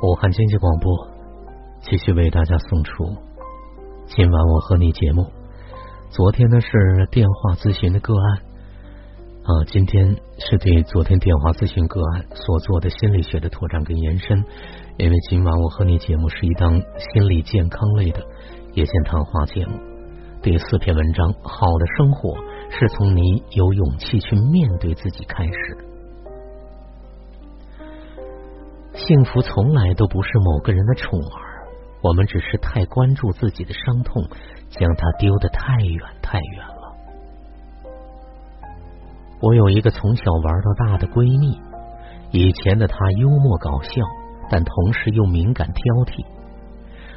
武汉经济广播继续为大家送出今晚我和你节目。昨天呢是电话咨询的个案啊，今天是对昨天电话咨询个案所做的心理学的拓展跟延伸。因为今晚我和你节目是一档心理健康类的夜间谈话节目。第四篇文章：好的生活是从你有勇气去面对自己开始。幸福从来都不是某个人的宠儿，我们只是太关注自己的伤痛，将它丢得太远太远了。我有一个从小玩到大的闺蜜，以前的她幽默搞笑，但同时又敏感挑剔。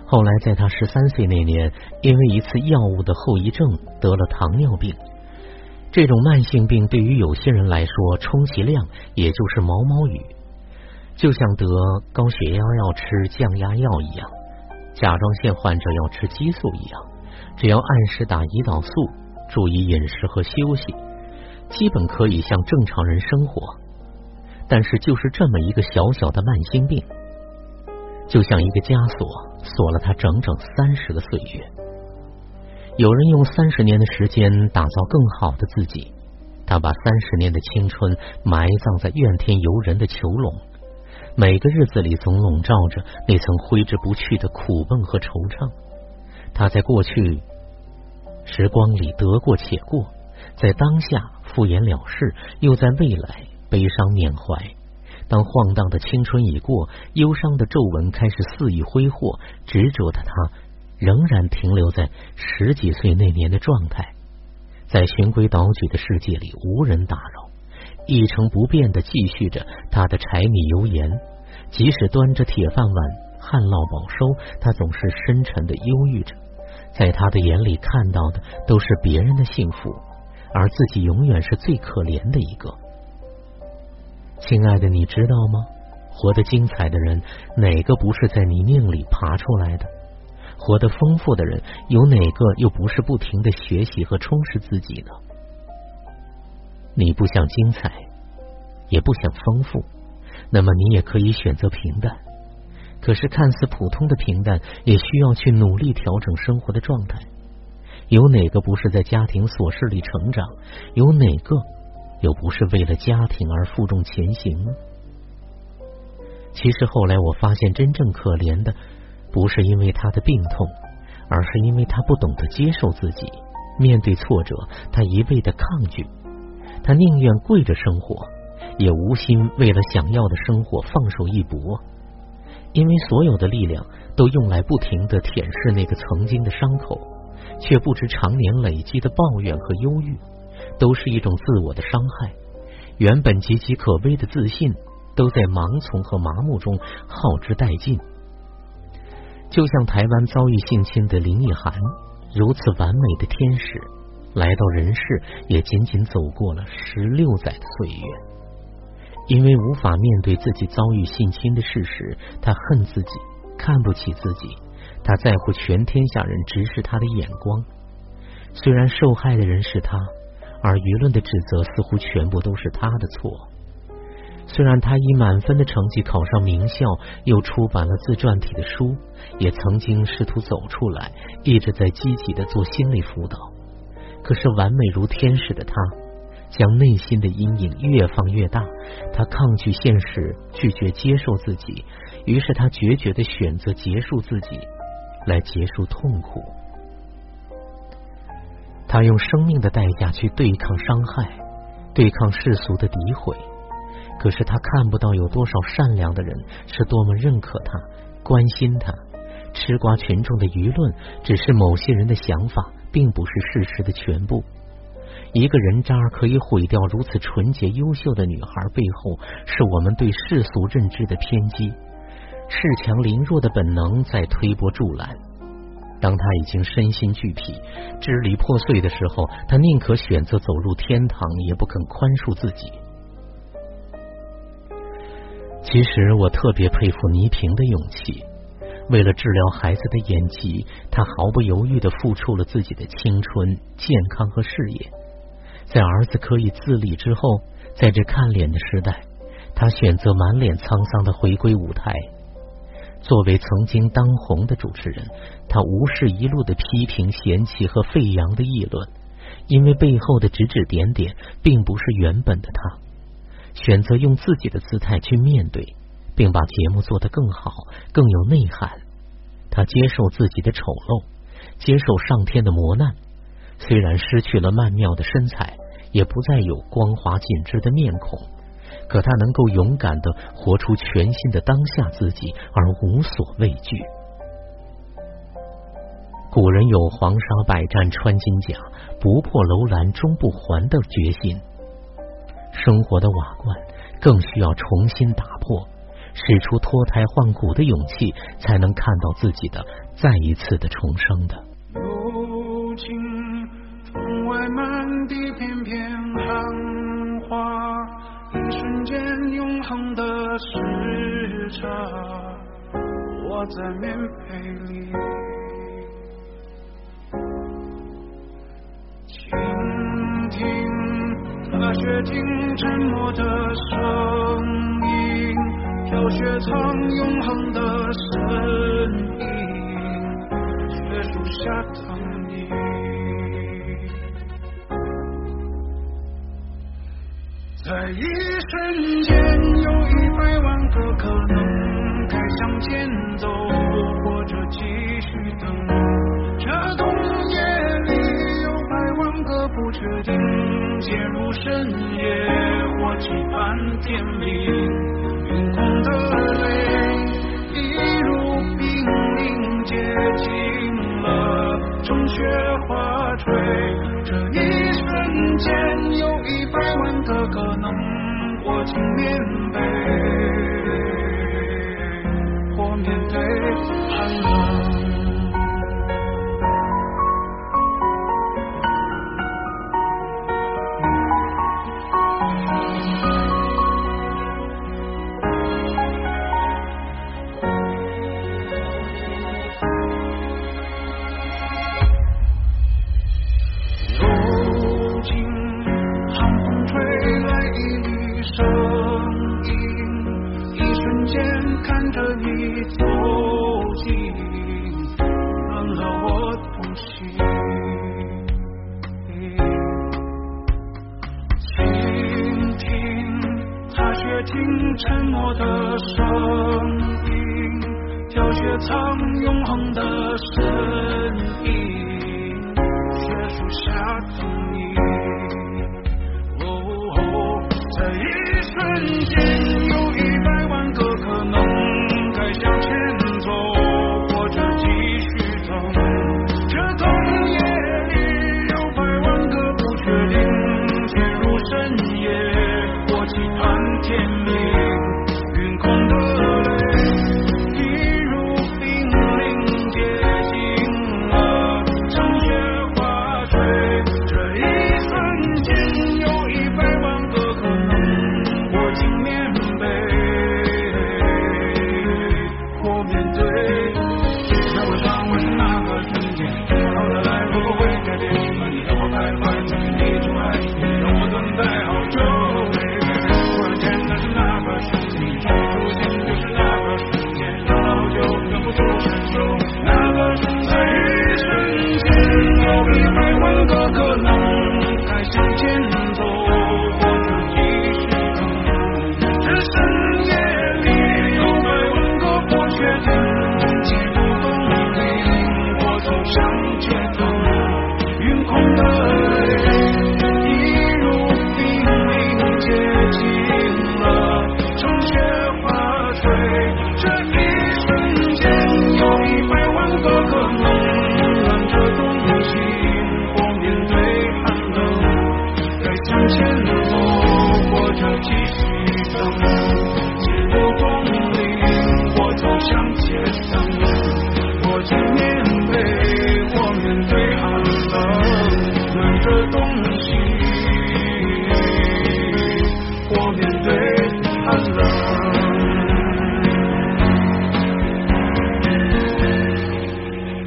后来在她十三岁那年，因为一次药物的后遗症得了糖尿病。这种慢性病对于有些人来说，充其量也就是毛毛雨。就像得高血压要吃降压药一样，甲状腺患者要吃激素一样，只要按时打胰岛素，注意饮食和休息，基本可以像正常人生活。但是就是这么一个小小的慢性病，就像一个枷锁，锁了他整整三十个岁月。有人用三十年的时间打造更好的自己，他把三十年的青春埋葬在怨天尤人的囚笼。每个日子里总笼罩着那层挥之不去的苦闷和惆怅。他在过去时光里得过且过，在当下敷衍了事，又在未来悲伤缅怀。当晃荡的青春已过，忧伤的皱纹开始肆意挥霍，执着的他仍然停留在十几岁那年的状态，在循规蹈矩的世界里无人打扰。一成不变的继续着他的柴米油盐，即使端着铁饭碗旱涝保收，他总是深沉的忧郁着。在他的眼里看到的都是别人的幸福，而自己永远是最可怜的一个。亲爱的，你知道吗？活得精彩的人，哪个不是在泥泞里爬出来的？活得丰富的人，有哪个又不是不停的学习和充实自己呢？你不想精彩，也不想丰富，那么你也可以选择平淡。可是看似普通的平淡，也需要去努力调整生活的状态。有哪个不是在家庭琐事里成长？有哪个又不是为了家庭而负重前行呢？其实后来我发现，真正可怜的不是因为他的病痛，而是因为他不懂得接受自己。面对挫折，他一味的抗拒。他宁愿跪着生活，也无心为了想要的生活放手一搏，因为所有的力量都用来不停的舔舐那个曾经的伤口，却不知常年累积的抱怨和忧郁，都是一种自我的伤害。原本岌岌可危的自信，都在盲从和麻木中耗之殆尽。就像台湾遭遇性侵的林奕涵，如此完美的天使。来到人世，也仅仅走过了十六载的岁月。因为无法面对自己遭遇性侵的事实，他恨自己，看不起自己。他在乎全天下人直视他的眼光。虽然受害的人是他，而舆论的指责似乎全部都是他的错。虽然他以满分的成绩考上名校，又出版了自传体的书，也曾经试图走出来，一直在积极的做心理辅导。可是，完美如天使的他，将内心的阴影越放越大。他抗拒现实，拒绝接受自己，于是他决绝的选择结束自己，来结束痛苦。他用生命的代价去对抗伤害，对抗世俗的诋毁。可是他看不到有多少善良的人是多么认可他、关心他。吃瓜群众的舆论，只是某些人的想法。并不是事实的全部。一个人渣可以毁掉如此纯洁优秀的女孩，背后是我们对世俗认知的偏激。恃强凌弱的本能在推波助澜。当他已经身心俱疲、支离破碎的时候，他宁可选择走入天堂，也不肯宽恕自己。其实，我特别佩服倪萍的勇气。为了治疗孩子的眼疾，他毫不犹豫的付出了自己的青春、健康和事业。在儿子可以自理之后，在这看脸的时代，他选择满脸沧桑的回归舞台。作为曾经当红的主持人，他无视一路的批评、嫌弃和沸扬的议论，因为背后的指指点点并不是原本的他。选择用自己的姿态去面对，并把节目做得更好、更有内涵。他接受自己的丑陋，接受上天的磨难。虽然失去了曼妙的身材，也不再有光滑紧致的面孔，可他能够勇敢的活出全新的当下自己，而无所畏惧。古人有黄沙百战穿金甲，不破楼兰终不还的决心。生活的瓦罐更需要重新打，使出脱胎换骨的勇气，才能看到自己的再一次的重生的。如今窗外满地片片寒花，一瞬间永恒的时差，我在棉被里。那雪听沉默的声音，飘雪藏永恒的身影，雪树下等你。在一瞬间，有一百万个可能，该向前走，或者继续等。这冬夜里，有百万个不确定。渐入深夜，或期盼天明。听沉默的声音，教学藏永恒的身影，学术下总。心。